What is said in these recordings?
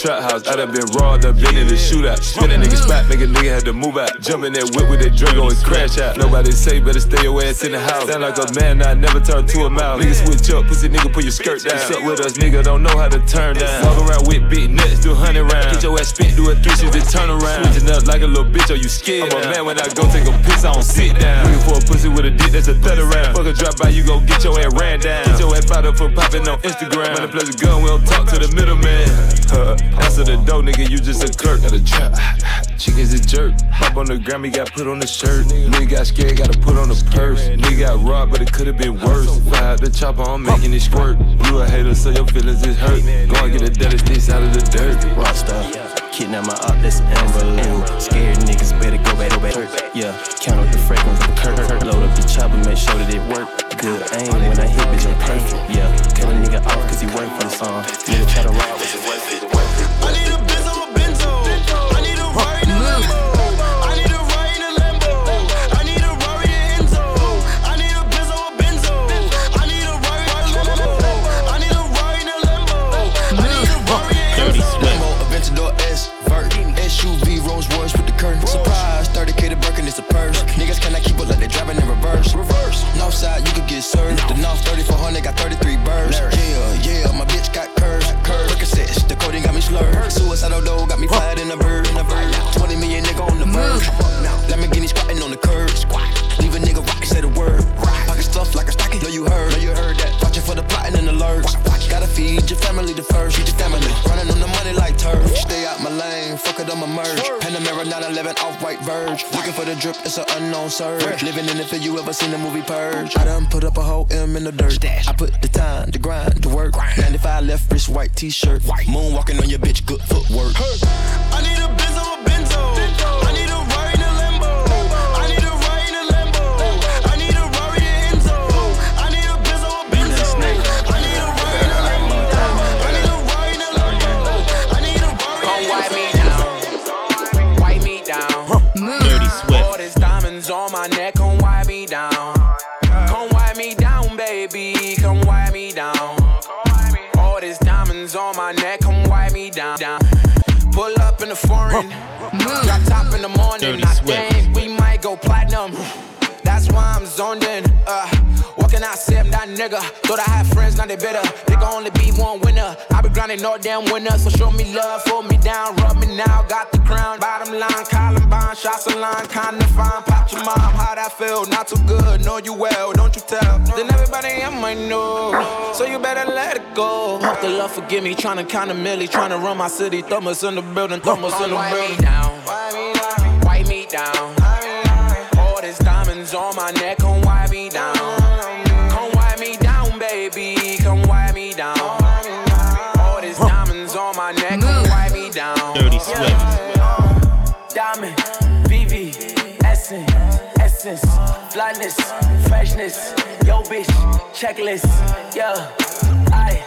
trap house. I done been robbed up, been in the shootout. Spin a nigga spot, make a nigga had to move out. Jump in that whip with that Draco and crash out. Nobody say, better stay your ass in the house. Sound like a man, I never turn to a mouth. Nigga switch up, pussy nigga, put your skirt down. Suck with us, nigga, don't know how to turn down. Walk around with big nuts, do a hundred rounds. Get your ass spent, do a three shifty turn around. Switching up like a little bitch, are you scared? I'm a man when I go take a piss, I don't sit down. Looking for a pussy with a dick that's a third around. Fuck a drop by, you gon' get your ass ran down. Get your ass fired up for popping on Instagram. Man, play the gun, we don't talk to the middleman. Answer the door, nigga, you just a clerk. Not a trap. Chicken's a jerk. Hop on the gram, he got put on the shirt. Nigga got scared, gotta put on the purse. Nigga got robbed, but it could've been worse. Fire out the chopper, I'm making it squirt. You a hater, so your feelings is hurt. Go and get a dead sticks out of the dirt. Rockstar. Kidnap my op, that's Amberlin. Scared niggas better go back, go back. Yeah, count up the fragrance of the curve. Load up the chopper, make sure that it work. Good aim when I hit, bitch, I'm perfect. Yeah, cut a nigga off cause he work for the song. Nigga try to rob, was it worth it? Reverse. Side, you could get served. The North 3400 got 33 birds. 11 off white verge. Looking for the drip, it's an unknown surge. Living in it for you ever seen the movie Purge. I done put up a whole M in the dirt. I put the time, the grind, the work. 95 left wrist, white t shirt. Moonwalking on your bitch, good footwork. I need a foreign. Drop top in the morning. Dirty I think we might go platinum. That's why I'm zoned in. Nigga. Thought I had friends, now they better. They can only be one winner. I be grinding no damn winner. So show me love, hold me down, rub me now. Got the crown. Bottom line, Columbine, shots a line, kinda fine. Pop your mom, how that feel? Not too good, know you well, don't you tell? Then everybody in my know. So you better let it go. Hope the love forgive me, tryna count a milli, tryna run my city. Thumb us in the building, thumb us in the building. Down. Wipe me down. wipe me down. All these diamonds on my neck, come Swift. VV, Essence, Essence, Flyness, Freshness, Yo bitch, checklist, yeah. I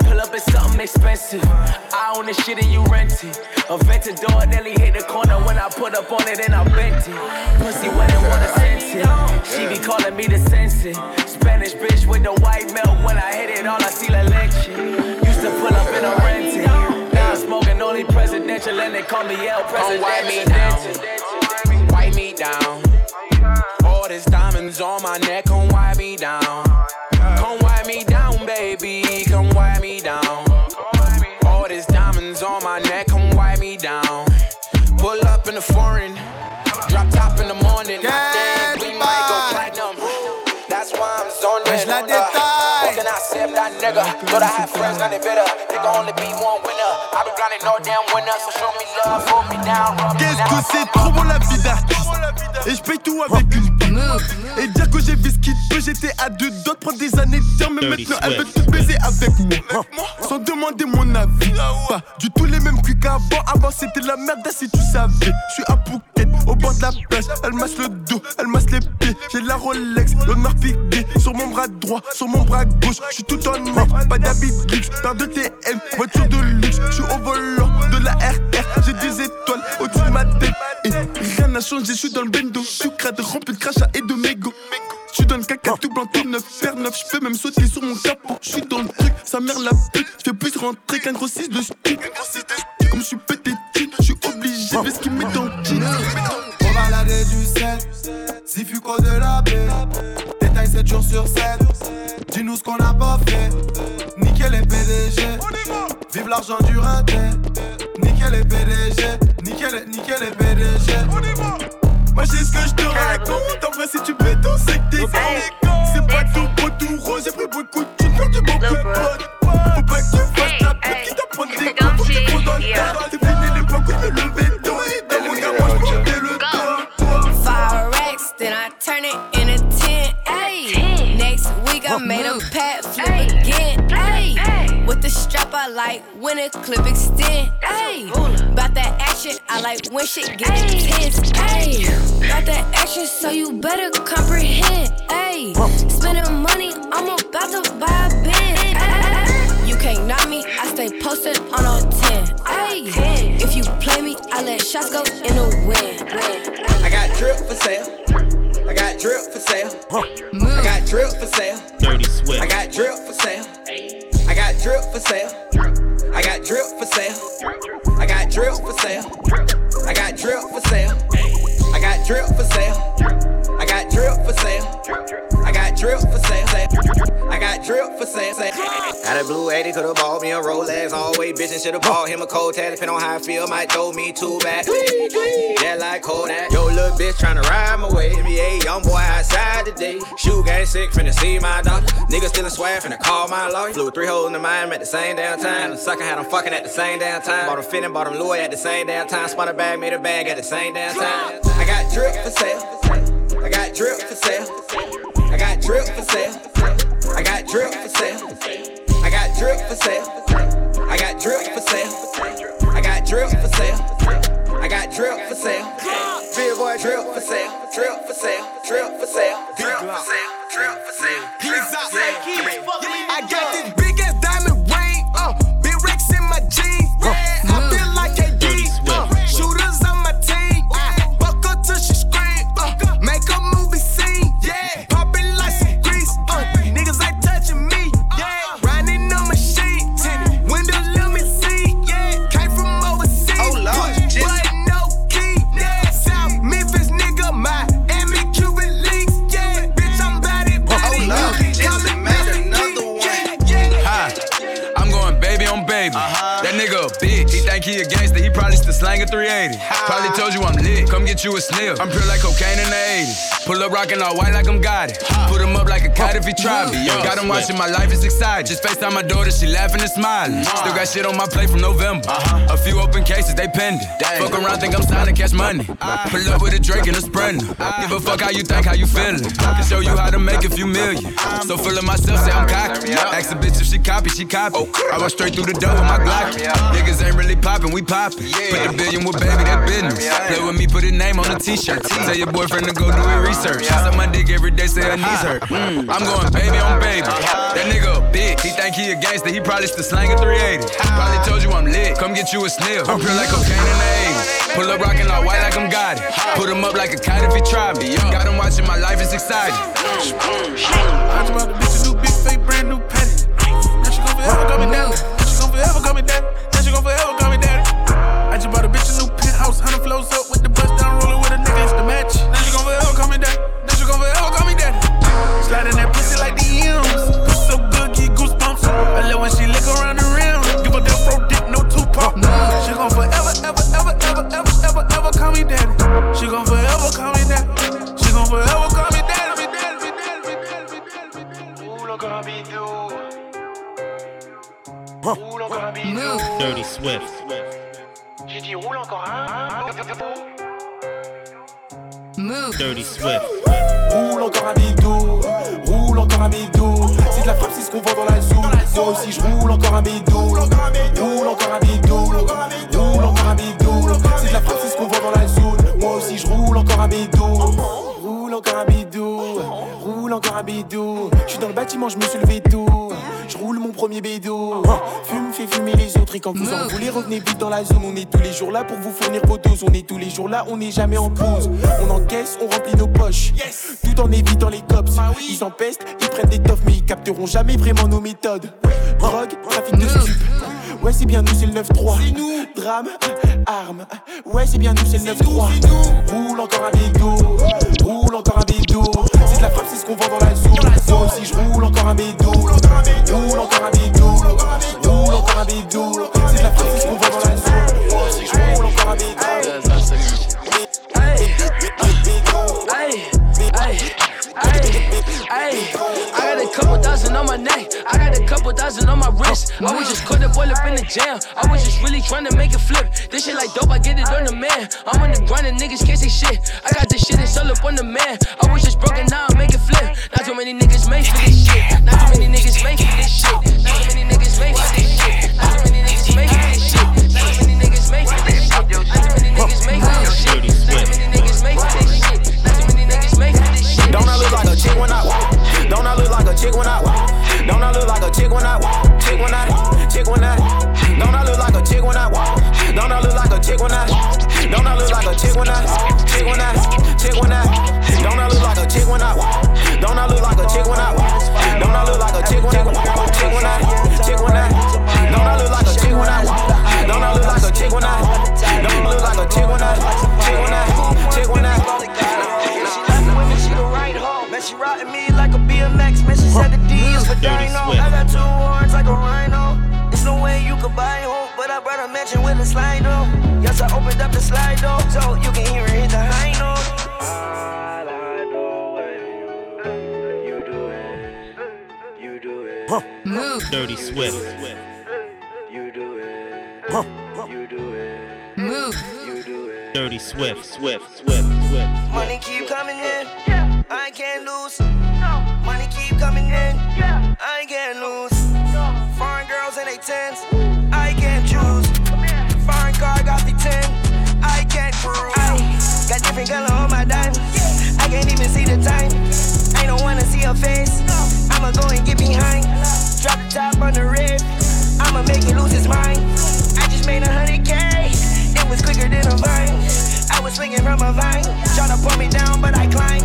pull up in something expensive. I own the shit and you rent it. A Ventador nearly hit the corner when I put up on it and I bent it. Pussy wet and wanna sense it. She be calling me the sense Spanish bitch with the white milk. When I hit it, all I see la leche. Used to pull up in a rented. Presidential and they call me El President. Wipe me down. Wipe me down. All these diamonds on my neck, come wipe me down. I say of that nigga? Thought I had friends, now they bitter. They can only be one winner. I be grinding no damn winner, so show me love, hold me down, rub me Qu'est-ce que c'est? Trop bon la vie d'artiste Et je paye tout avec une Et dire que j'ai vu ce qu'il peut J'étais à deux doigts de prendre des années de Mais maintenant elle veut tout baiser avec moi. Sans demander mon avis. Pas du tout les mêmes cuits qu'avant. Avant c'était la merde si tu savais. Je suis à Phuket au bord de la plage. Elle masse le dos, elle masse les pieds. J'ai la Rolex, l'honneur piqué Sur mon bras droit, sur mon bras gauche. Je suis tout en or, pas d'habit luxe. Paire de TM, voiture de luxe. Je suis au volant de la RR J'ai des étoiles au-dessus de ma tête. Et rien n'a changé, je suis dans le bendo Sucrade rempli de et de mégots dans le caca tout blanc, tout neuf, père neuf, je peux même sauter sur mon capot. Je suis dans le truc, sa mère la pute. Je fais plus rentrer qu'un gros 6 de ski. Comme je suis pété de je suis obligé de ce qu'il met dans le. On balader du sel, si fuco de la baie. Détail 7 jours sur 7. Dis-nous ce qu'on a pas fait. Nickel les PDG. Vive l'argent du rinté. Nickel les PDG. Nickel, nickel les PDG. Moi j'ai ce que je te raconte. En vrai, si tu peux tout, c'est que t'es con. C'est pas tout beau, tout rose. J'ai pris beaucoup de thunes pour du bon peu de potes. Faut pas que tu fasses ta pute qui t'apprend des coups pour que tu prends dans le tas. C'est fini l'époque où je me levais tôt. Et dans mon gars, moi je montais le dos. Five racks, then I turn it into 10. Ayy. Next week I made a pat flip again. Ayy. With the strap I like when a clip extend. Ayy. About that action, I like when shit get intense. Ayy. got that action, so you better comprehend. Ayy. Spending money, I'm about to buy a Benz. You can't knock me, I stay posted on all 10. Ayy. If you play me, I let shots go in the wind. I got drip for sale. I got drip for sale. I got drip for sale. Dirty Swift. I got drip for sale. I got drip for sale. I got drip for sale. Drip for sale. I got drip for sale. I got drip for sale. I got drip for sale. I got drip for sale. Got drip for sale. Got a blue 80, could've bought me a Rolex. Always bitchin' should've bought him a cold tag. Depending on how I feel, might throw me too bad. Yeah, like Kodak. Yo, little bitch tryna ride my way. NBA young boy outside today. Shoe game sick, finna see my doctor. Nigga still swag, finna call my lawyer. Flew three holes in the mind at the same damn time. The sucker had him fucking at the same damn time. Bought him fitting, bought him Louis at the same damn time. Spun a bag, made a bag at the same damn time. I got drip for sale. I got drip for sale. I got drip for sale. I got drip for sale. I got drip for sale. I got drip for sale. I got drip for sale. I got drip for sale. Big boy drip for sale. Drip for sale. Drip for sale. Drip for sale. Drip for sale. Drip for sale. I got this you a sniff. I'm pure like cocaine in the 80s. Pull up rockin' all white like I'm got it. Put him up like a cat if he try me. Got him watching my life is exciting. Just FaceTime my daughter, she laughing and smiling. Still got shit on my plate from November. A few open cases, they pending. Fuck around, think I'm signing cash money. Pull up with a Drake and a Sprinter. Give a fuck how you think, how you feeling. Can show you how to make a few million. So full of myself, say I'm cocky. Ask a bitch if she copy, she copy. I walk straight through the door with my Glock. Niggas ain't really poppin', we poppin'. Put the a billion with baby, that business. Play with me, put a name on the t-shirt. Tell your boyfriend to go do his research. Suck my dick every day, say her knees hurt. Mm, I'm going baby on baby. That nigga a bitch. He think he a gangster, he probably still slanging 380. Probably told you I'm lit. Come get you a sniff. I'm pure like cocaine in the 80s. Pull up rockin' all white like I'm got it. Put him up like a kite if he try me. Got him watching my life, is exciting. I just bought the bitch a new big fake brand new Dirty Swift. J'ai dit roule encore un. Move. Dirty Swift. Roule encore un bidou, roule encore un bidou. C'est de la frappe, c'est ce qu'on vend dans la zone. Moi aussi je roule encore un bidou, roule encore un bidou, roule encore un bidou. C'est de la frappe, c'est ce qu'on vend dans la zone. Moi aussi je roule encore un bidou, roule encore un bidou, roule encore un bidou. Je suis dans le bâtiment, je me suis levé tôt. Je roule mon premier bédo. Fume, fait fumer les autres. Et quand vous en voulez, revenez vite dans la zone. On est tous les jours là pour vous fournir vos doses. On est tous les jours là, on n'est jamais en pause. On encaisse, on remplit nos poches. Tout en évitant les cops. Ils empestent, ils prennent des toffes, mais ils capteront jamais vraiment nos méthodes. Drogue, trafic de stup. Ouais, c'est bien nous, c'est le 9-3. C'est nous. Drame, arme. Ouais, c'est bien nous, c'est le 9-3. Roule encore un bédo. Roule encore un bédo. C'est de la frappe, c'est ce qu'on vend dans la zone. Moi je roule encore un. Roule encore un. Roule encore un. C'est la frappe, c'est ce qu'on vend dans la zone. Je couple thousand on my neck. I got a couple thousand on my wrist. I was just caught up in the jam. I was just really trying to make it flip. This shit like dope, I get it on the man. I'm on the grind and niggas can't say shit. I got this shit, it's all up on the man. face. Move. Dirty Swift. Move. Dirty Swift. Swift. Swift. Swift. Money keep coming in, I can't lose. Money keep coming in, I can't lose. Foreign girls in they tens, I can't choose. Foreign car got the ten, I can't cruise. Got different color on my diamonds, I can't even see the time. I don't wanna see her face, I'ma go and get behind. Drop top on the I'ma make it lose his mind. I just made a hundred K, it was quicker than a vine. I was swinging from a vine, tryna pull me down, but I climb.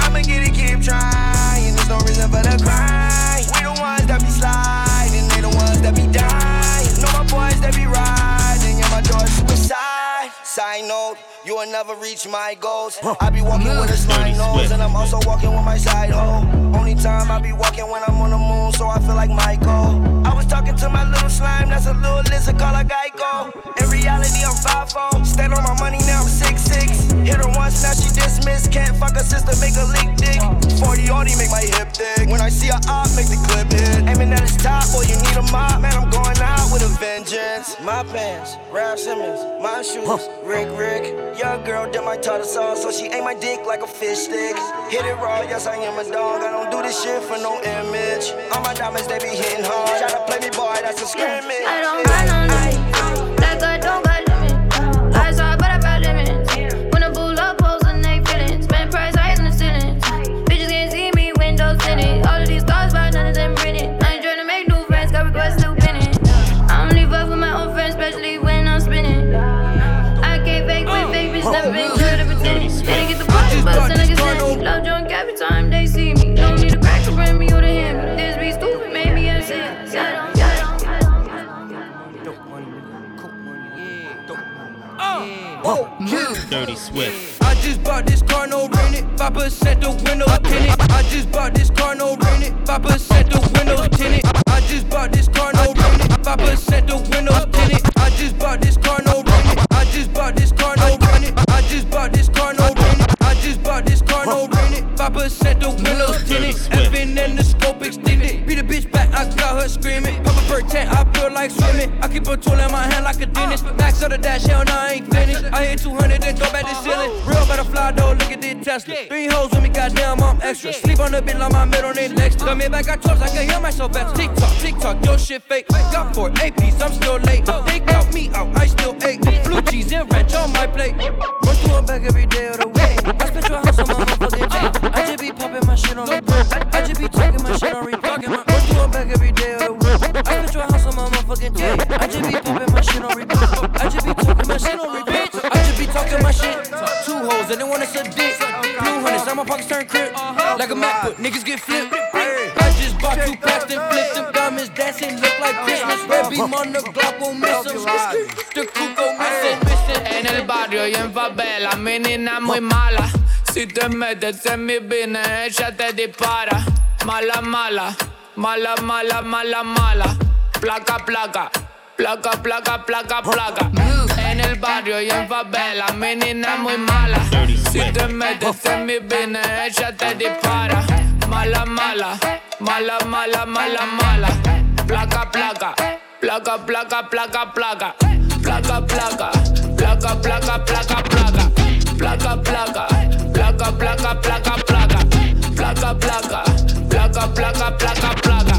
I'ma get it, keep trying. There's no reason for the cry. We the ones that be sliding, they the ones that be dying. Know my boys that be riding, yeah, my door's suicide. Side note, you will never reach my goals. I be walking with a slide nose, and I'm also walking with my side hoe. Only time I be walking when I'm on the moon, so I feel like Michael. I was talking to my little slime, that's a little lizard called a Geico. In reality, I'm 5'0. Stand on my money now, I'm 6'6. Hit her once, now she dismissed. Can't fuck her sister, make her lick dick. 40 Audi, make my hip thick. When I see her op, make the clip hit. Aiming at his top, boy, you need a mop. Man, I'm going out with a vengeance. My pants, Raf Simons, my shoes, Rick Rick. Young girl did my tartar sauce, so she ate my dick like a fish stick. Hit it raw, yes, I am a dog. I don't do this shit for no image. All my diamonds, they be hitting hard. Try to play me, boy, that's a scrimmage. I don't run on Swift. I just bought this car, no rent it. 5% the windows tinted. I just bought this car, no rent it. 5% the windows tinted. I just bought this car, no rent it. 5% the windows tinted. I just bought this car, no rent it. I just bought this car, no rent it. I just bought this car, no rent it. I just bought this car, no rent it. 5% the windows tinted. Effing and the scope extended. I got her screaming. Pop a bird tent, I feel like swimming. I keep a tool in my hand like a dentist. Max of the dash, hell, nah, I ain't finished. I hit 200, then go back to ceiling. Uh-huh. Real butterfly, though, look at this Tesla. Three hoes with me, goddamn, I'm extra. Sleep on the bed like my middle name next. Got me back, I clubs, I can hear myself better. Uh-huh. Tick tock, tick tock, your shit fake. Got four APs, I'm still late. Uh-huh. They got me out, I still ate. Blue cheese and ranch on my plate. Run through a bag every day of the week. I spent your house on my motherfucking day. I just be popping my shit on repeat. I just be talking my shit on. Run motherfucking day. I just be popping my shit on repeat. I just be talking my shit on repeat. I just be talking my shit. Two hoes and they want us a dick. Blue hundreds, I'm a pockets turn crib. Like a MacBook, niggas get flipped. I just bought two packs and flipped them diamonds dancing, look like Christmas. Red beam on the Glock won't miss them. The coupe go missing, missing. En el barrio y en favela, mi nena muy mala. Si te metes en mi business, ella te dispara. Mala, mala, mala, mala, mala, mala. Placa, placa, placa, placa, placa, placa. En el barrio y en favela, mi muy mala. Si te metes en mi business, ella te dispara. Mala, mala, mala, mala, mala, mala. Placa, placa, placa, placa, placa. Placa, placa, placa, placa, placa, placa. Placa, placa, placa, placa, placa, placa. Placa, placa, placa, placa, placa, placa.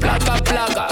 Placa, placa, placa,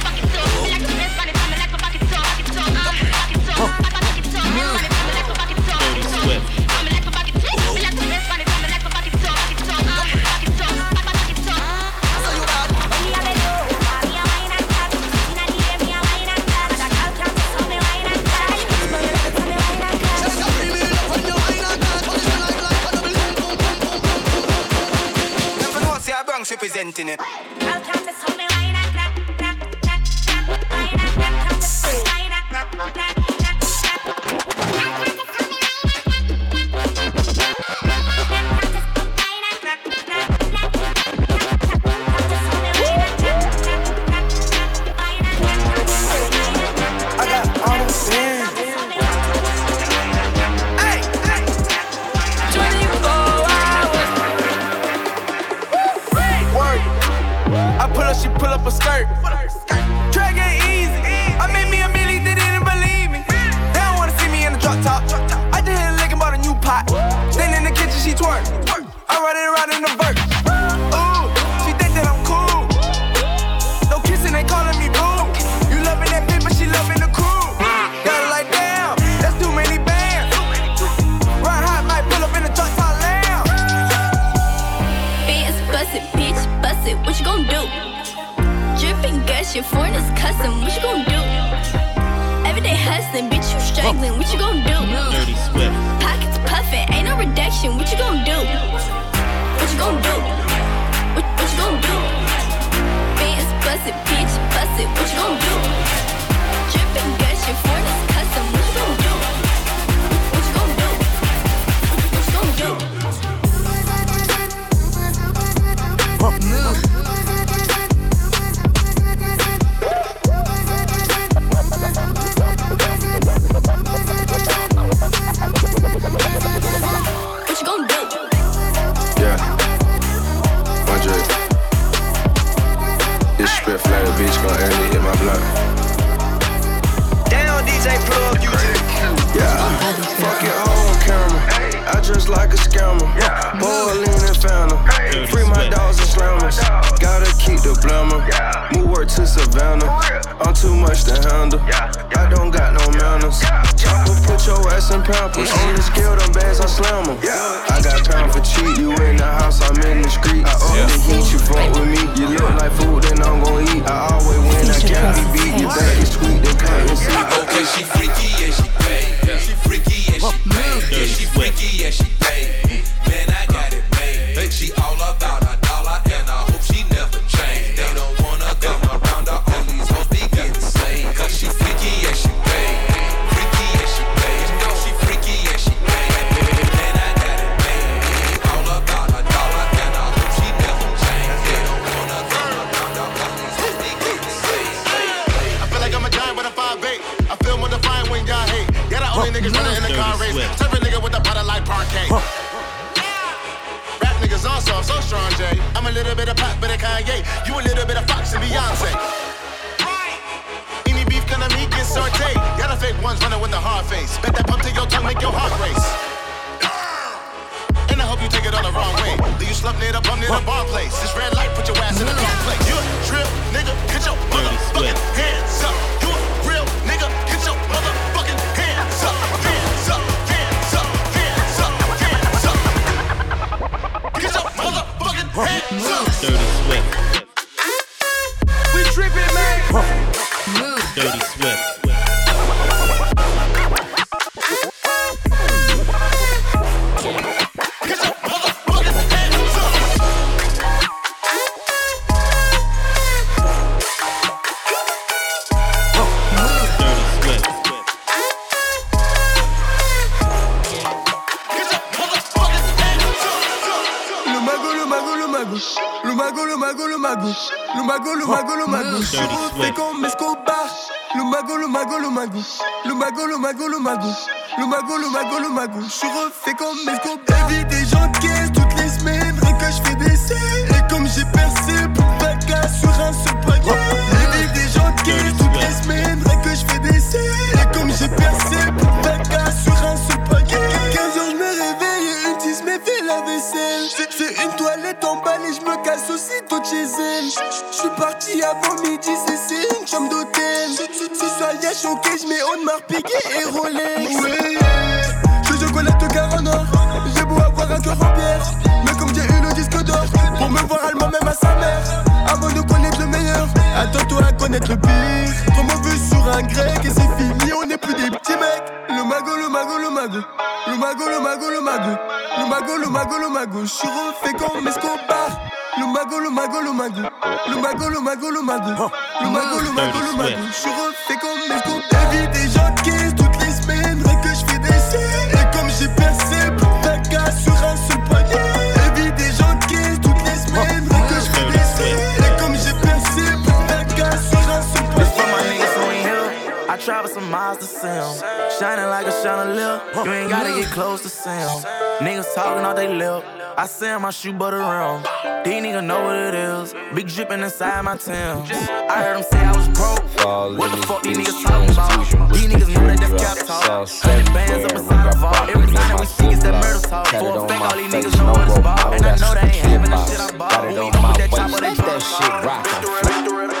get close to sound. Niggas talking all they lip. I send my shoe but around. These niggas know what it is. Big drippin' inside my town. I heard them say I was broke. Fall what the fuck these niggas talking about? These niggas know that that's cap talk. Hundred bands up inside of all. Every time that we see it's that murder talk. For a fact, all these niggas know what it's about. And I know they ain't having the shit I bought. When we gon' put that chopper. That shit rock.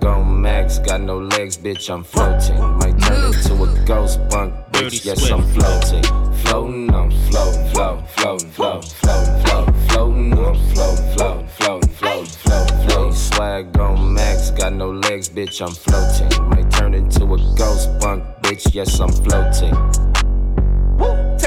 gone max, got no legs, bitch, I'm floating. Might turn into a ghost punk, bitch, yes, I'm floating. Floating, I'm floating, floating, floating, floating, floating, floating, floating, I'm floating, floating, floating, floating, floating, floating. Swag on max, got no legs, bitch, I'm floating. Might turn into a ghost punk, bitch, yes, I'm floating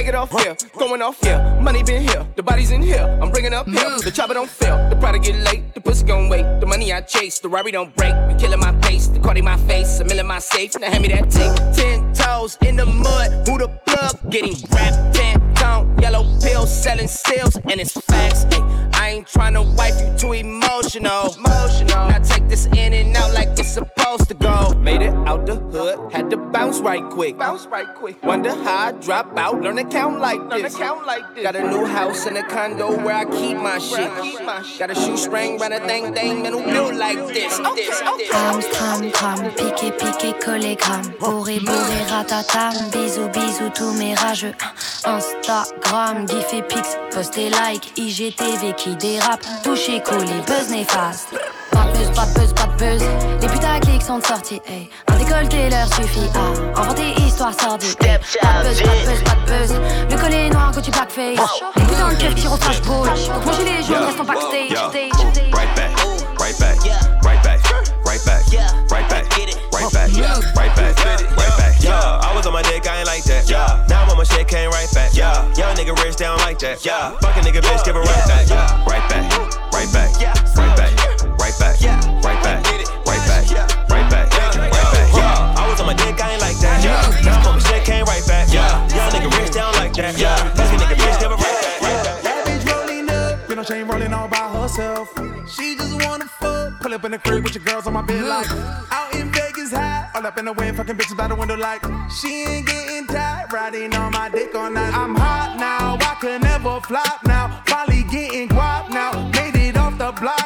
take it off here, going off here. Money been here, the body's in here. I'm bringing up here. The chopper don't fail, the product get late, the pussy gon' wait. The money I chase, the Rari don't break. The killing my pace, the Cardi my face, I'm in my safe. Now hand me that tape. Ten toes in the mud, who the plug? Getting wrapped, ten tone, yellow pills, selling stills, and it's facts. Ay, ain't tryna wipe you too emotional. Emotional. Now take this in and out like it's supposed to go. Made it out the hood, had to bounce right quick. Bounce right quick. Wonder how I drop out, learn to count like learn this. count like this. Got a new house and a condo where I keep my shit. Got a shoe shoestring, run a thing, thing, man who built like this. this, this. Amstram, tram, piqué, piqué, collé, gramme. Bourré, bourré, ratatam. Bisous, bisous, tous mes rageux. Instagram, gif et pix, post et like. IGTV qui dérape. Touché, collé, buzz néfaste. Pas de buzz, pas de buzz, pas de buzz. Les putaclics sont sortis, hey. Un décolleté leur suffit à inventer histoire sordide. Hey. Pas de buzz, pas de buzz, pas de buzz. Le collet noir que tu blackface. Les dans le cœur qui au flashball. Donc mon gilet jaune reste en backstage. Right back, right back, right back, right back, right back, right back, Yeah, right back, right back. Yeah, I was on my dick, I ain't like that. Yeah, now I'm on my shit, came right back. Yeah, young nigga rich down like that. Yeah, fuck a nigga bitch, give it right back. Yeah. Right back, right back, Yeah. right back, right back, right back, right back, Yeah. right back, right back. Yeah, I was on my dick, I ain't like that. Yeah, now I'm on my shit, came right back. Yeah, young nigga rich down like that. Yeah, all by herself. She just wanna fuck, pull up in the crib with your girls on my bed like out in Vegas high, all up in the wind, fucking bitches by the window like she ain't getting tired, riding on my dick all night. I'm hot now, I can never flop now, finally getting guap now, made it off the block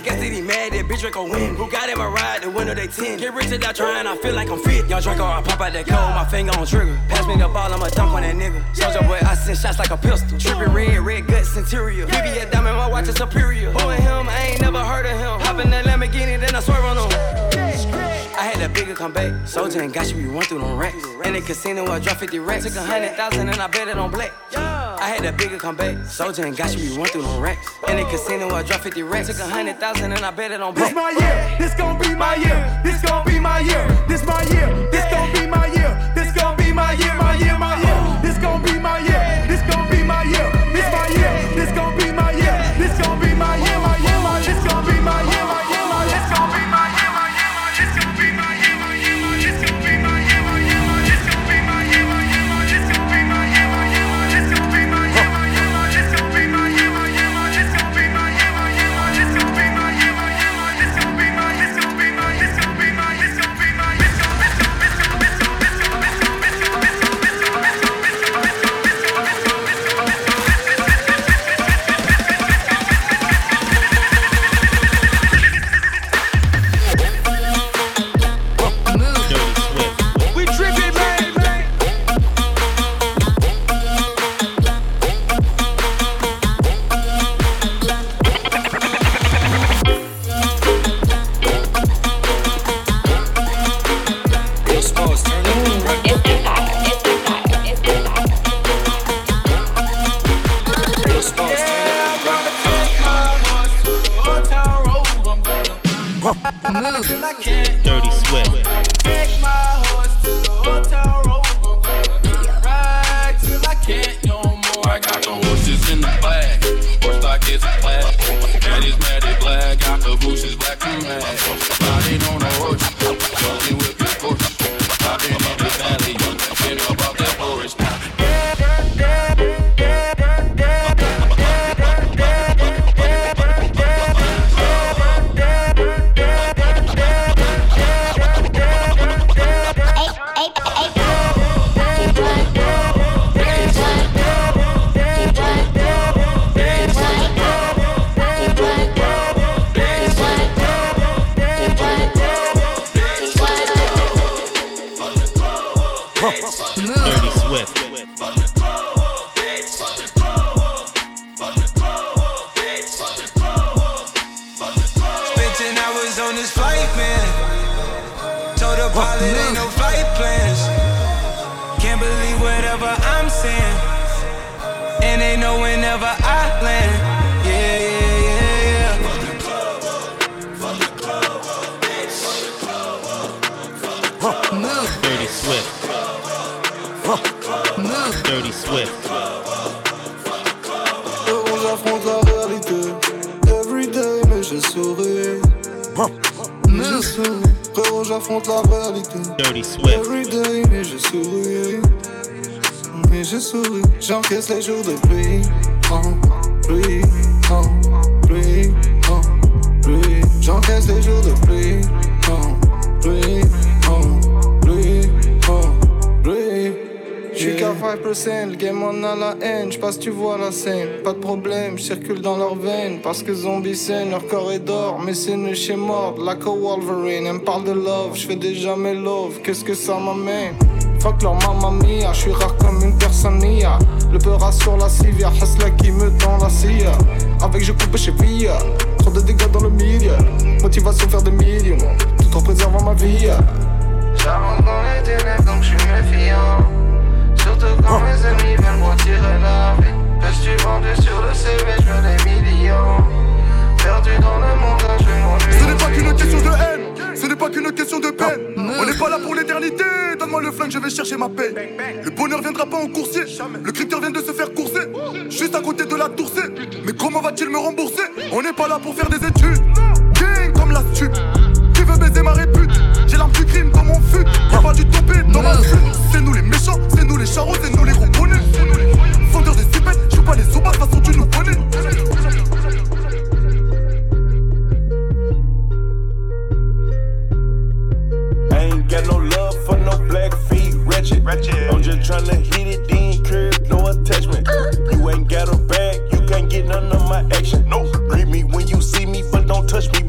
I guess they be mad that bitch Draco win. Who got him my ride, the window they 10. Get rich without trying, I feel like I'm fit. Young Draco, I pop out that cold, my finger on trigger. Pass me the ball, I'ma dunk on that nigga. Soldier boy, I send shots like a pistol. Trippin' red, red guts interior. BB diamond, my watch is superior. Who and him, I ain't never heard of him. Hop in that Lamborghini, then I swerve on him. Had a bigger come back. Soldier and got you, we run through them racks. In the casino, I dropped 50 racks. Took a hundred thousand and I bet it on black. I had a bigger come back. Soldier and got you, we run through them racks. In the casino, I dropped 50 racks. Took a hundred thousand and I bet it on black. This my year, this gon' be my year, this gon' be my year, this my year, this gon' be my year, this gon' be my year, my year, my year, this gon' be my year, this gon' be my year, this my year, this gon' be my year, this gon' be my year, j'affronte la réalité. Everyday, mais je souris. Mais je souris. Frérot, j'affronte la réalité. Everyday, mais je souris. Mais je souris. J'encaisse les jours de pluie. Oh, pluie, oh, pluie, oh, pluie. J'encaisse les jours de pluie, 5%, le game on a la haine, j'passe tu vois la scène, pas de problème, j'circule dans leurs veines, parce que zombies saine, leur corps est d'or, mais c'est nu chez mort, like a Wolverine, elle me parle de love, j'fais déjà mes love, qu'est-ce que ça m'amène? Fuck leur mamma mia, j'suis rare comme une personne nia Le peur sur la civia, Hasla qui me tend la scia Avec je coupe chez Via, trop de dégâts dans le milieu. Motivation faire des millions, tout en préservant ma vie. J'avance dans les ténèbres donc j'suis méfiant Quand mes ennemis veulent me tirer la vie Peste vendu sur le CV, je veux des millions Perdu dans le monde, je Ce n'est pas qu'une question de haine, ce n'est pas qu'une question de peine. On n'est pas là pour l'éternité, donne-moi le flingue, je vais chercher ma paix. Le bonheur viendra pas en coursier, le critère vient de se faire courser. Juste à côté de la toursée, mais comment va-t-il me rembourser? On n'est pas là pour faire des études, gang comme la stup. Qui veut baiser ma répute? L'arme du crime dans mon fut, ah. pas du topé dans ma flûte. C'est nous les méchants, c'est nous les charros, c'est nous les gros bonnets. Fondeur des cipettes, je joue pas les sobas, de façon tu nous connais. I ain't got no love for no black feet, wretched. I'm just tryna hit it, then curb, no attachment. Uh. You ain't got a bag, you can't get none of my action. No, greet me when you see me, but don't touch me,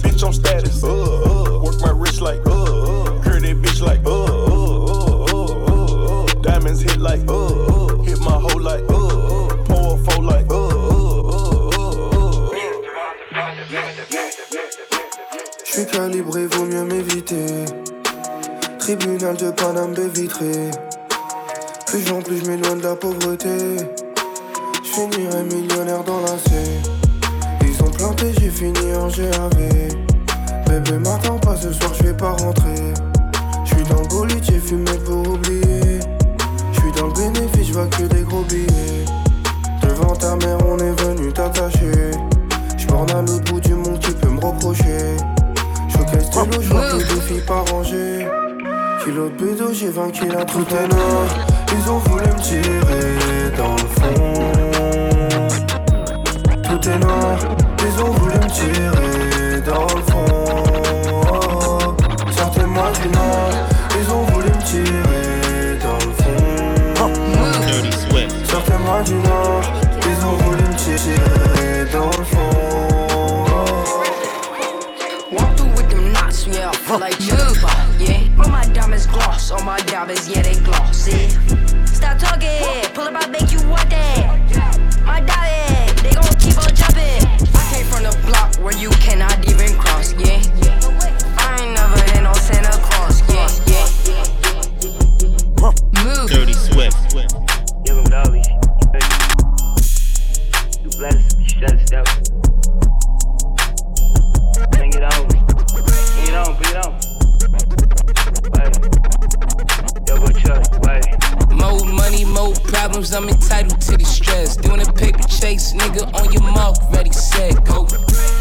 money, more problems, I'm entitled to the stress. Doing a paper chase, nigga, on your mark, ready, set, go,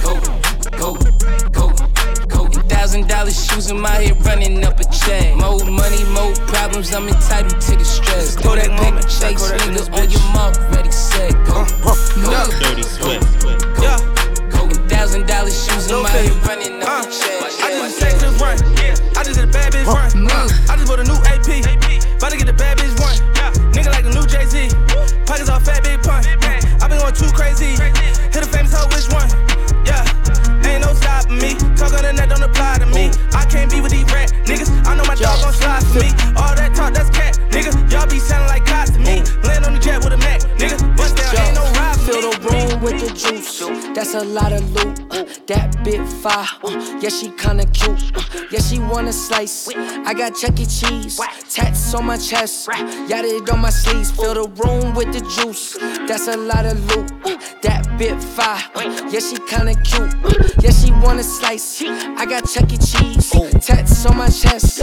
go, go, go, go. Thousand dollar shoes in my head, running up a check. More money, more problems, I'm entitled to the stress. Throw that paper chase, nigga, on your mark, ready, set, go, uh, uh, uh. go, Dirty Swift. go, go. Thousand dollar shoes in my head, running up a check. I just a sexless run. I just did a bad bitch run. I just bought a new AP. About to get the bad bitch one. Looking like the new Jay Z. Pockets all fat, big pun. I been going too crazy. Hit a famous hoe, which one? Yeah. Ain't no stopping me. Talk on the net, don't apply to me. I can't be with these rat niggas. I know my dog gon' slide for me. All that talk, that's cat, nigga. Y'all be sounding like cops to me. Land on the jet with a Mac. That's a lot of loot. Uh, that bit fire, uh, yeah, she kinda cute. Uh, yeah, she wanna slice. I got Chuck E. Cheese, tats on my chest, it on my sleeves. Fill the room with the juice, that's a lot of loot. Uh, that bit fire, uh, yeah, she kinda cute. Uh, yeah, she wanna slice. I got Chuck E. Cheese, tats on my chest,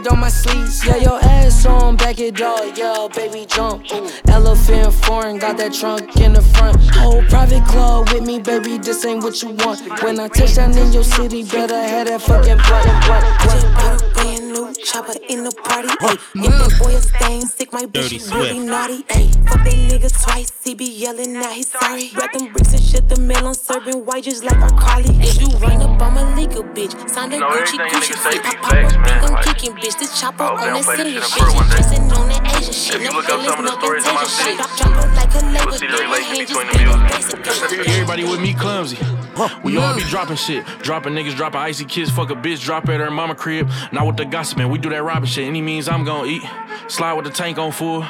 it on my sleeves. Yeah, your ass on, back it up, yeah, baby jump. Elephant foreign, got that trunk in the front. Whole private club with me, baby, this ain't what you want. When I touch down in your city, better have that fucking blunt. blunt, Just bought a brand new chopper in the party. Ay, if that boy a stain sick, my bitch is really naughty. Ay, fuck that nigga twice, he be yelling now he sorry. Grab them bricks and shit, the mail on serving white just like our Carly. If you run up on my legal bitch, sign that know Gucci Gucci niggas say shit. be I pop facts, a man. big, I'm kicking bitch. This chopper I hope they on don't that play this silly shit in shit. court one day. Dressing on that Asian shit. If you look up some of the stories on my contagion shit. page, Drop, drop her like a you label. will see the relation between the music. Everybody with me clumsy. We all be dropping shit. Dropping niggas, dropping icy kids, fuck a bitch, drop at her mama crib. Not with the gossip, man. We do that robbing shit. Any means I'm gonna eat. Slide with the tank on full.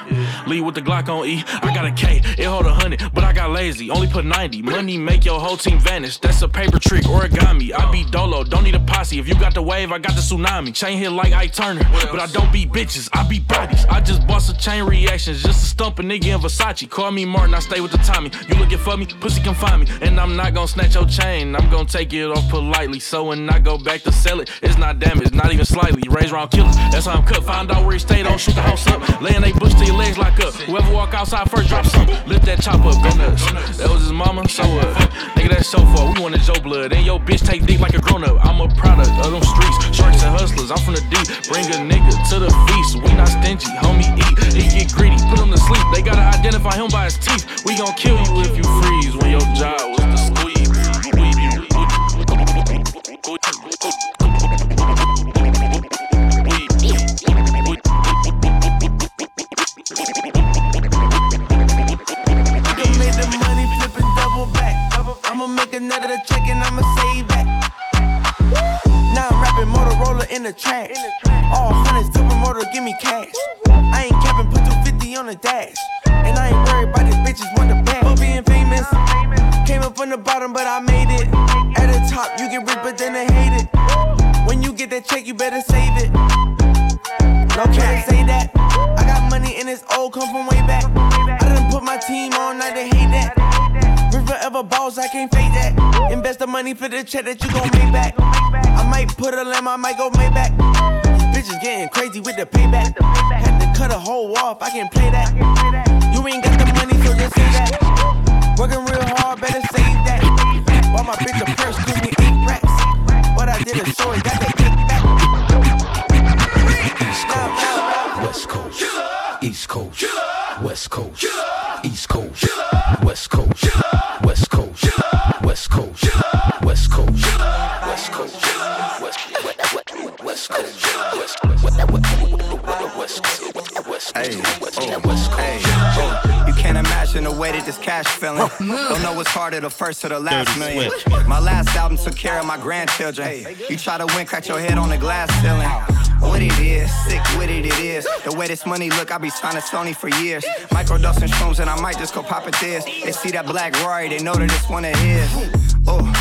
Lead with the Glock on E. I got a K, it hold a hundred, but I got lazy. Only put 90. Money make your whole team vanish. That's a paper trick, origami. I be dolo, don't need a posse. If you got the wave, I got the tsunami. Chain hit like Ike Turner, but I don't beat bitches. I beat bodies. I just bust a chain reactions just to stump a nigga in Versace. Call me Martin, I stay with the Tommy. You looking for me, pussy can find me. And I'm not gonna snatch your chain, I'm gonna take it off politely. So when I go back to sell it, it's not damaged, not even slightly. Raise round killers, that's how I'm cut. Find out where he stayed don't shoot the house up. Laying they bush till your legs lock up. Whoever walk outside first, drop some. Lift that chop up, go nuts. That was his mama, so what? Nigga, that's so far. We wanted Joe blood. And your bitch take dick like a grown up. I'm a product of them streets. Sharks and hustlers, I'm from the deep. Bring a nigga to the feast. We not stingy, homie eat. He get greedy, put him to sleep. They gotta identify him by his teeth. We gon' kill you if you freeze when your job was to squeeze. Another check and I'ma save that. Now I'm rapping Motorola in the trash. All hundreds, motor, give me cash. I ain't capping, put 250 on the dash. And I ain't worried about these bitches, want the bag. For being famous, came up from the bottom, but I made it. At the top, you get rich, but then they hate it. When you get that check, you better save it. No to say that. I got money and it's old, come from way back. I done put my team on, now they hate that. Balls, I can't fake that. Invest the money for the check that you gon' make back. I might put a lamb, I might go Maybach. Bitches getting crazy with the payback. Had to cut a hole off, I can play that. You ain't got the money, so just say that. Working real hard, better save that. Bought my bitch a purse, cost me eight racks. But I did a show and got the kickback. West Coast, East Coast, West Coast, East Coast, West Coast, you the way that this cash feeling. Don't know what's harder, the first or the last million. My last album took care of my grandchildren. You try to win, crack your head on the glass ceiling. What it is, sick with it, it is. The way this money look, I be signing Sony for years. Microdosing shrooms, and I might just go pop it this. They see that black Rory, they know that it's one of his. Oh.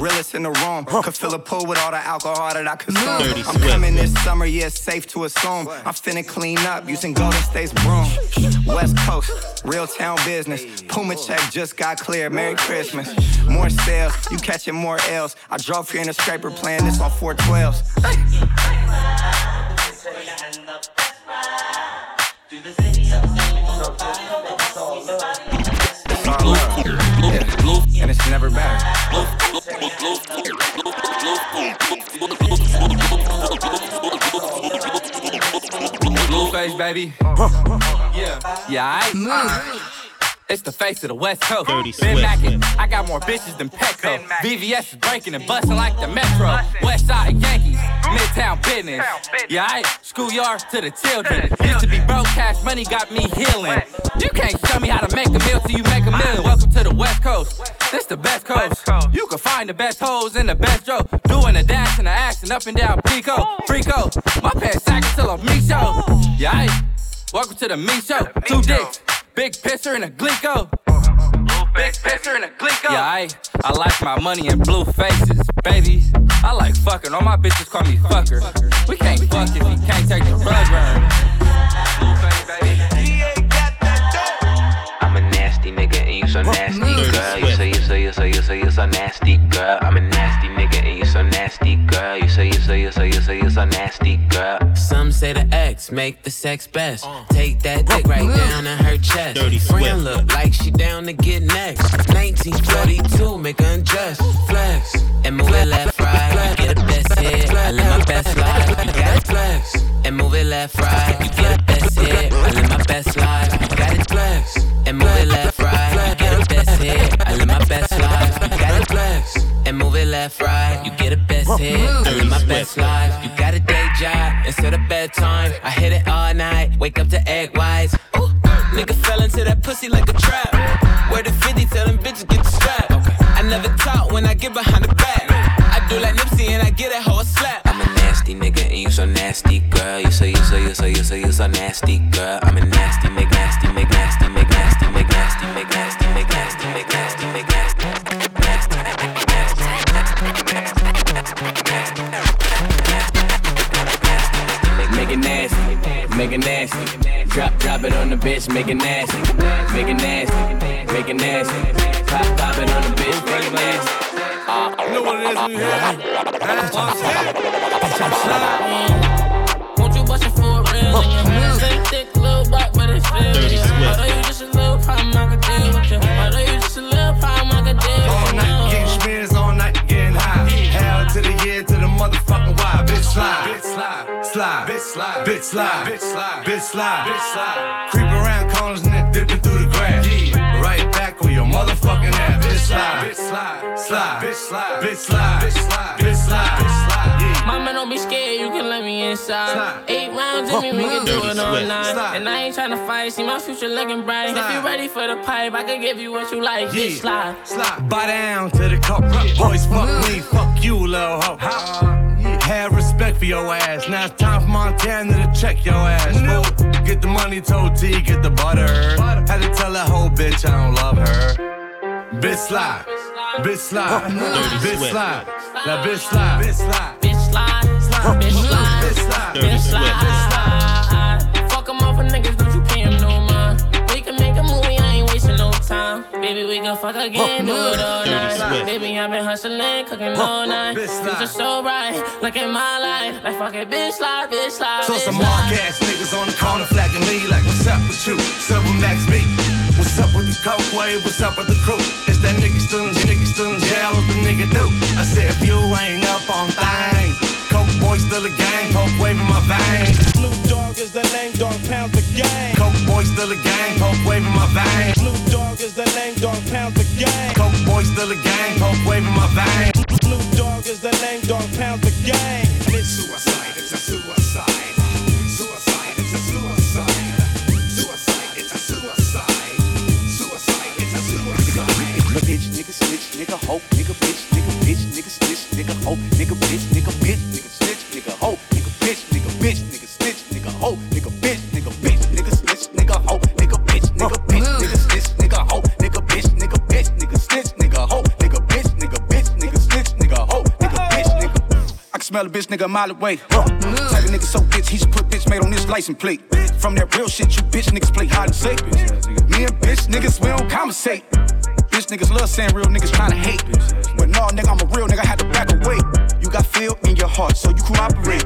Realest in the room. Could fill a pool with all the alcohol that I consume. I'm coming this summer, yeah, it's safe to assume. I'm finna clean up using Golden State's broom. West Coast, real town business. Puma check just got cleared. Merry Christmas. More sales, you catching more L's. I drove here in a scraper playing this on 412s. It's And it's never better. Blueface, baby. Yeah. Yeah, I. Uh, it's the face of the West Coast. Dirty Been Swift. macking. I got more bitches than Petco. VVS is breaking and busting like the Metro. West Side Yankees, Midtown business. Yeah, I schoolyard to the children. Used to be broke, cash money got me healing. You can't show me how to make a meal till you make a million. Welcome to the West Coast. This the best coast. You can find the best hoes in the best row. Doing the dash and the action up and down Pico. Frico. My pants sack till I'm me show. Yeah, I welcome to the me show. Two dicks. Big pisser and a Glico. Big picture and a glick up. Yeah, I, I like my money in blue faces, baby. I like fucking. All my bitches call me fucker. We can't fuck if you can't take the rug burn. I'm a nasty nigga and you so nasty, girl. You so you so you so you so you so nasty, girl. I'm a nasty nigga and you so nasty, girl. You so you so you so you so you so nasty, girl. Some say the X make the sex best. Uh. Take that dick right down in her chest. Dirty Friend Swift. look like she down to get next. 1942, make her undress. Flex and move it left, right. You get a best hit. I live my best life. You got it flex and move it left, right. You get a best hit. I live my best life. You got it flex and move it left, right. Left, right. You get a best hit. I live my best life. You got a day job instead of bedtime. I hit it all night. Wake up to egg whites. Ooh, nigga fell into that pussy like a trap. Where the 50 tell them bitches get the strap. I never talk when I get behind the back. I do like Nipsey and I get a whole slap. I'm a nasty nigga and you so nasty, girl. You so you so you so you so you so nasty, girl. I'm a nasty, make make it nasty. Drop, drop it on the bitch, make it nasty, make it nasty, make it nasty. Pop, pop it on the bitch, make it nasty. Ah, you know what it is we Won't you bust it for a real oh, nigga? Same thick, little rock, but it's real. Dirty nigga. Swift. Slide, bitch slide, slide, bitch slide, bitch slide, bitch slide, bitch slide, bitch slide. Creep around corners and then dipping through the grass. Right back on your motherfucking ass. Bitch slide, bitch slide, slide, bitch slide, bitch slide, bitch slide, bitch slide, bitch slide. Yeah. Mama, don't be scared, you can let me inside. Eight rounds in me, we can do it all Swift. night. And I ain't tryna fight, see my future looking bright. If you ready for the pipe, I can give you what you like. Yeah. Bitch, slide. Slide. Bow down to the cup. Boys, fuck me, fuck you, little hoe. Have respect for your ass. Now it's time for Montana to check your ass. fool. Get the money, told T, get the butter. Had to tell that whole bitch I don't love her. Bitch slide, bitch slide, bitch slide, that bitch slide, bitch slide. Bitch, slide. Bitch, slide. Bitch slide. Bitch, Swift. slide. Fuck 'em off for niggas, don't you time. Baby, we can fuck again, do it all night. Baby, I've been hustling, cooking all night. Bitch, slide. Future so bright, look at my life. Like fuck it, bitch, slide, bitch, slide. So bitch, some slide. mark ass niggas on the corner flagging me like, what's up with you? Silver Max B. What's up with the coke wave? What's up with the crew? It's that nigga still in nigga still in jail. What the nigga do? I said, if you ain't up on things, coke boy still a gang, coke wave in my veins. Snoop Dogg is the name, dog pound the gang. Coke boy still a gang, coke wave in my veins. Snoop Dogg is the name, dog pound the gang. Coke boy still a gang, coke wave in my veins. Snoop Dogg is the name, dog pound the gang. And it's Suicide, it's a suicide. Suicide, it's a suicide. Suicide, it's a suicide. Suicide, it's a suicide. Nigga bitch, nigga snitch, nigga hoe, nigga bitch, nigga bitch, nigga snitch, nigga hoe, nigga bitch, nigga bitch, nigga nigga a mile away. Huh. Type of nigga so bitch, he should put bitch made on this license plate. From that real shit, you bitch niggas play hide and seek. Me and bitch niggas, we don't conversate. Bitch niggas love saying real niggas tryna hate. But no, nigga, I'm a real nigga, I had to back away. You got feel in your heart, so you cooperate.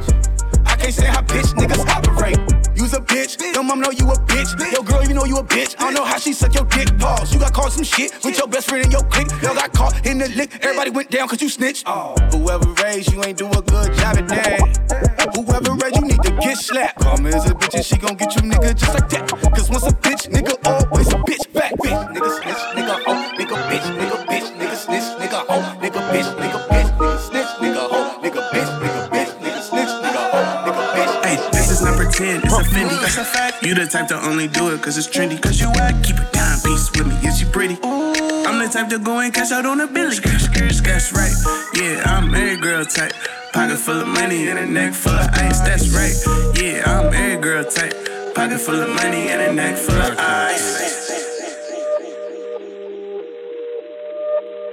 Can't say how bitch niggas operate. You's a bitch, your mom know you a bitch. Yo, girl, you know you a bitch. I don't know how she suck your dick. Pause. You got caught some shit with your best friend and your clique. Yo, got caught in the lick. Everybody went down cause you snitched. Oh, whoever raised you ain't do a good job at that. Whoever raised you need to get slapped. Karma is a bitch and she gon' get you nigga just like that. Cause once a bitch, nigga, always a bitch. Back bitch, nigga snitch, nigga oh, nigga bitch, nigga bitch, nigga snitch, nigga oh, nigga bitch, That's a fact. You the type to only do it cause it's trendy. Cause you act, keep a dime piece with me. Is she pretty? I'm the type to go and cash out on a Billy. That's right. Yeah, I'm every girl type. Pocket full of money and a neck full of ice. That's right. Yeah, I'm every girl type. Pocket full of money and a neck full of ice.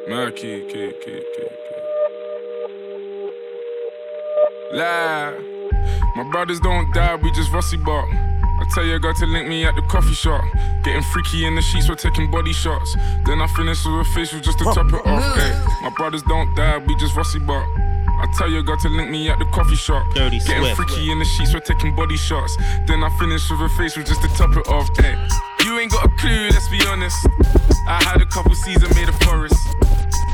Murky, key, key, key, Lie. My brothers don't die, we just rusty bark. I tell your girl to link me at the coffee shop. Getting freaky in the sheets, we're taking body shots. Then I finish with a facial just to top it off. Hey, my brothers don't die, we just rusty bark. I tell your girl to link me at the coffee shop. Dirty Getting Swift. freaky in the sheets, we're taking body shots. Then I finish with a facial just to top it off. Hey, you ain't got a clue, let's be honest. I had a couple seasons made a forest.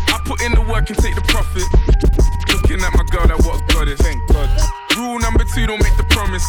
I put in the work and take the profit. Looking at my girl, that what a goddess. Thank God. Rule number two, don't make the promise.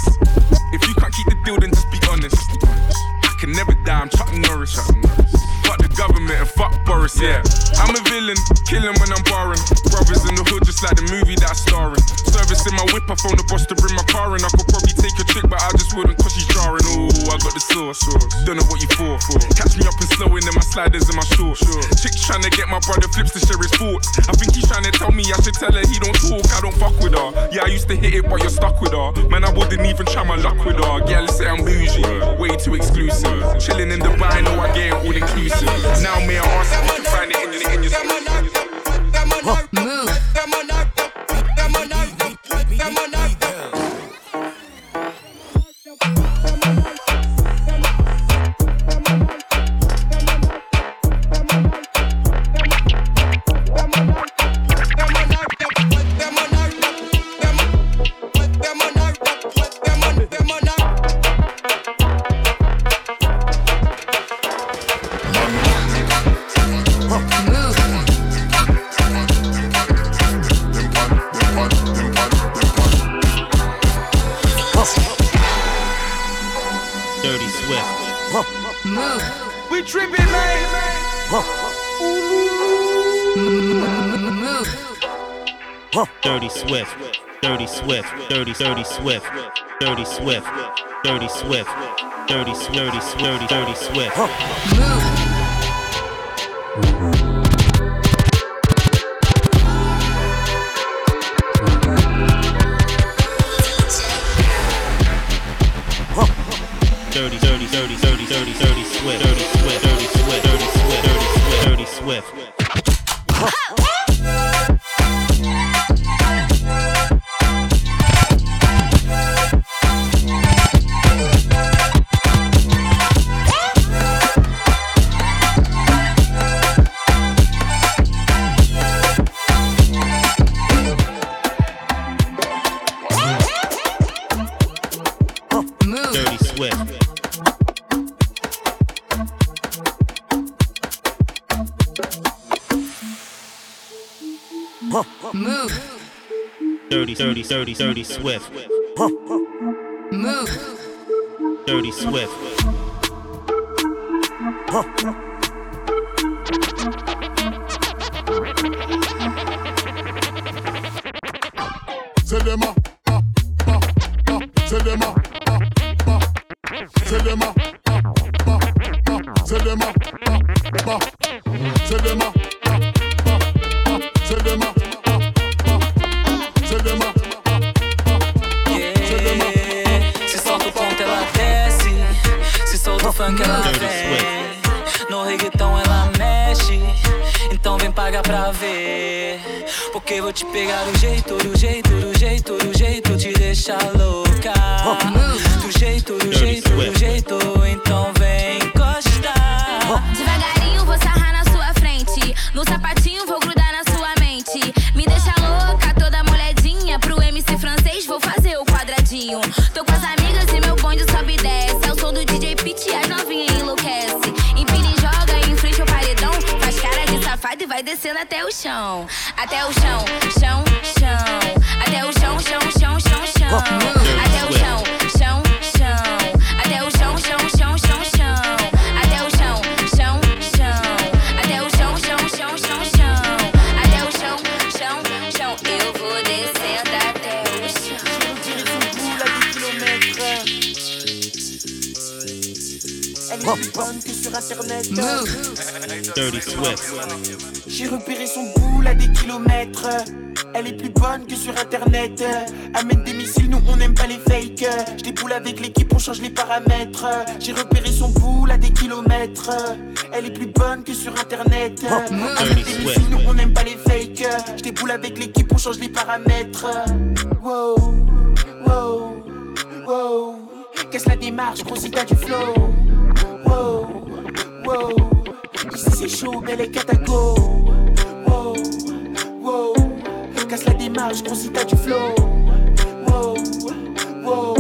If you can't keep the deal, then just be honest. I can never die, I'm Chuck Norris. Fuck the government and fuck Boris, yeah. I'm a villain, killing when I'm barring. Brothers in the hood, just like the movie that starring. Service in my whip, I phone the boss to bring my car in. I could probably take a trick, but I just wouldn't cause she's jarring. Ooh, I got the sauce. Don't know what you for. Catch me up and slowing in my sliders and my shorts. Chicks trying to get my brother flips to share his thoughts. I think he's trying to tell me I should tell her he don't talk, I don't fuck with her. Yeah, I used to hit it, but you're stuck with her. Man, I wouldn't even try my luck with her. Yeah, let's say I'm bougie, way too exclusive. Chilling in Dubai, know I get all inclusive. Now, may I ask you can find it in your, in your Move. Dirty Swift. Move. We tripping, man. Move. Dirty Swift. Dirty Swift. Dirty Dirty Swift. Dirty Swift. Dirty Swift. Dirty Dirty Dirty Dirty Swift. Move. Mm-hmm. Dirty Dirty Swift. Dirty Swift. Dirty Swift. Dirty Swift. Dirty Swift. Dirty Swift. Dirty Dirty Dirty Dirty Swift. Move. Dirty Swift. Então vem pagar pra ver. Porque vou te pegar do jeito, do jeito, do jeito, do jeito, te deixar louca. Do jeito, do jeito, do jeito, então vem encostar. Devagarinho vou sarrar na sua frente. No sapatinho descendo até o chão. Até o chão, chão, chão. Até o chão, chão, chão, chão, chão. Até o chão, chão, chão. Até o chão, chão, chão, chão, chão. Até o chão, chão, chão. Até o chão, chão, chão, chão, chão. Até o chão, chão, chão. Eu vou descendo até o Elle est plus bonne que sur internet. Dirty Swift. J'ai repéré son boule à des kilomètres. Elle est plus bonne que sur internet. Amène des missiles, nous on aime pas les fakes. Je déboule avec l'équipe, on change les paramètres. J'ai repéré son boule à des kilomètres. Elle est plus bonne que sur internet. Amène des missiles, nous on aime pas les fakes. Je déboule avec l'équipe, on change les paramètres. Wow, wow, wow. Qu'est-ce la démarche, gros si t'as du flow? Wow, wow. Ici c'est chaud, mais les cataco. Wow, wow. Casse la démarche, gros si t'as du flow. Wow, wow.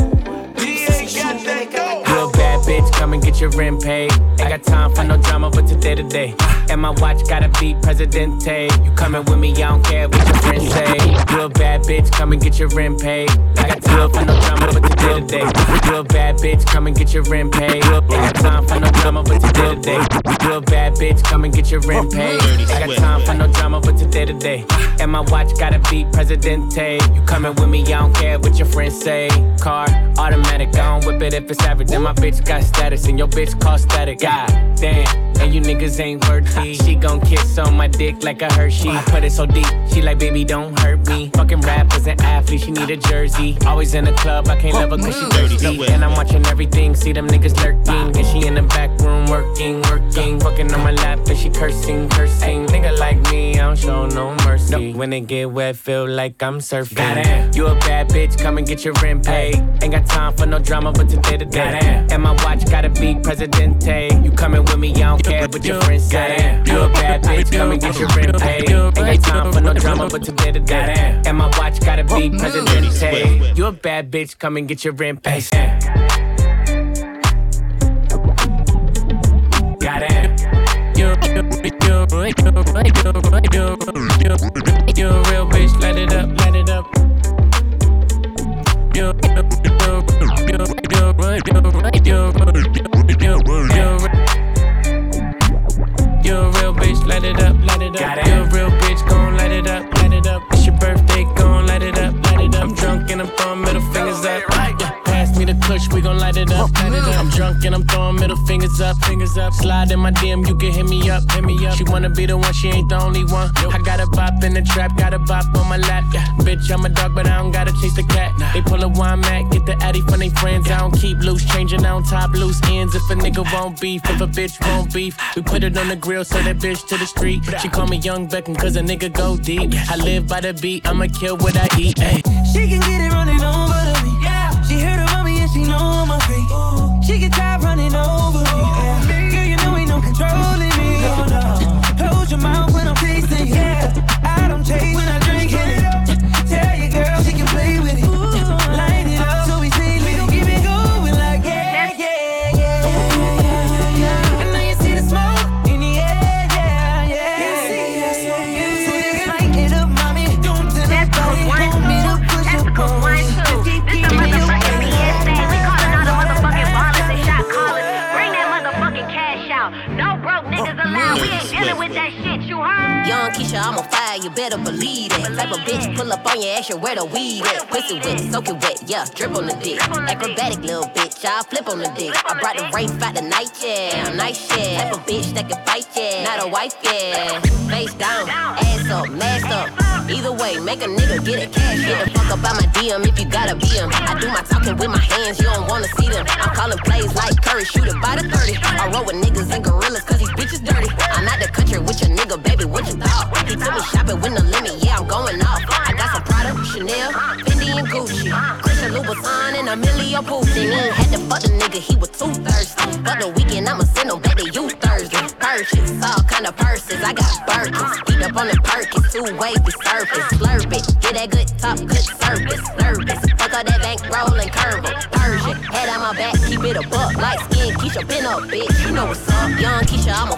Ici c'est chaud, mais les cataco. Real bad bitch, come and get your rent paid. Ain't got time for no drama, but today to day. And my watch gotta be Presidente. You coming with me, I don't care what your friends say. Real bad bitch, come and get your rent paid. I got time for no drama, but today to day. Real bad bitch, come and get your rent paid. Ain't got time for no drama, but today to day. Real bad bitch, come and get your rent paid. I got time for no drama, but today to day. And my watch gotta be Presidente. You coming with me, I don't care what your friends say. Car, automatic, I don't whip it if it's average. And my bitch got status, and your bitch cost static. God damn, and you niggas ain't worthy. She gon' kiss on my dick like a Hershey. I put it so deep, she like, baby, don't hurt me. Fucking rappers and athletes, she need a jersey. Always in the club, I can't love her cause she thirsty. And I'm watching everything, see them niggas lurking. And she in the back room working, working. Fucking on my lap, and she cursing, cursing. Nigga like me, I don't show no mercy. When it get wet, feel like I'm surfing. Goddamn. You a bad bitch, come and get your rent paid. Ain't got time for no drama, but today to day. And my watch gotta be Presidente. You coming with me, I don't care what your friends say. You a bad bitch, come and get your rent paid. Ain't got time for no drama, but today to day. And my watch gotta be Presidente. You a bad bitch, come and get your rent paid. You a real bitch, light it up, light it up. You a real bitch, light it up, light it up. You a real bitch, light it up, light it up. It's your birthday, light it up, light it up. I'm drunk and I'm throwing middle fingers up. Yeah, the kush, we gon' light it up, light it up. I'm drunk and I'm throwing middle fingers up, fingers up. Slide in my DM, you can hit me up, hit me up. She wanna be the one, she ain't the only one. I got a bop in the trap, got a bop on my lap. Yeah, bitch, I'm a dog, but I don't gotta chase the cat. They pull a wine mat, get the addy from they friends. I don't keep loose, changing on top loose ends. If a nigga won't beef, if a bitch won't beef, we put it on the grill, so that bitch to the street. She call me Young Beckham, cause a nigga go deep. I live by the beat, I'ma kill what I eat. Ayy. She can get it I'm on fire, you better believe it. Type of bitch, pull up on your ass, you where the weed at. Pussy wet, soak it wet, yeah, drip on the dick. Acrobatic little bitch, I'll flip on the dick. I brought the rape out the night, yeah, nice shit. Type of bitch that can fight, yeah, not a wife, yeah. Face down, ass up, mask up. Either way, make a nigga get a cash. Get the fuck up out my DM if you gotta be him. I do my talking with my hands, you don't wanna see them. I'm calling plays like Curry, shoot it by the 30. I roll with niggas and gorillas, cause these bitches dirty. I'm out the country with your nigga, baby, what you thought? He took me shopping with no limit, yeah, I'm going off. Chanel, Fendi and Gucci. Christian Louboutin and Emilio Pucci. Had to fuck the nigga, he was too thirsty. But the weekend, I'ma send him back to you Thursday. Purchase, all kind of purses, I got Birkins. Beat up on the Perkins, two wavy surface. Slurp it, get that good top, good service. Nervous, fuck all that bank roll and curve Persian, head on my back, keep it a buck. Light skin, Keisha, pin up, bitch. You know what's up. Young Keisha, I'm on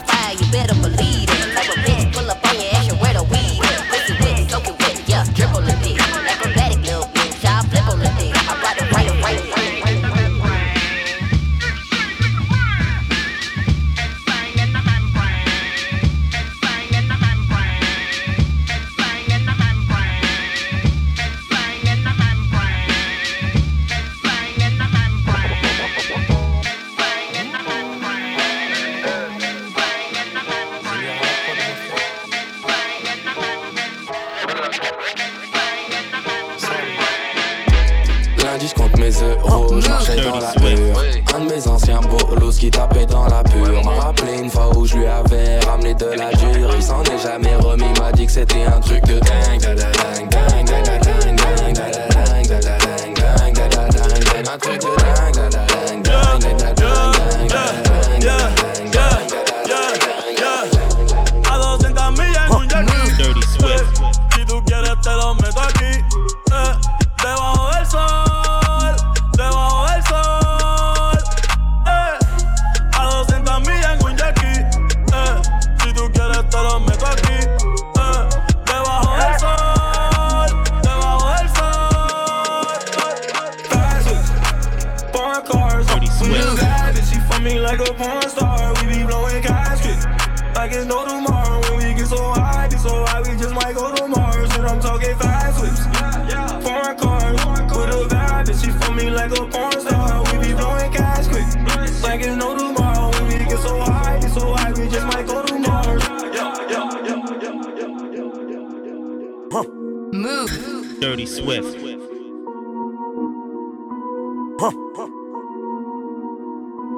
Move. Dirty Swift.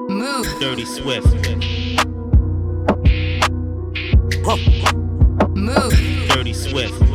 Move. Dirty Swift. Move. Dirty Swift.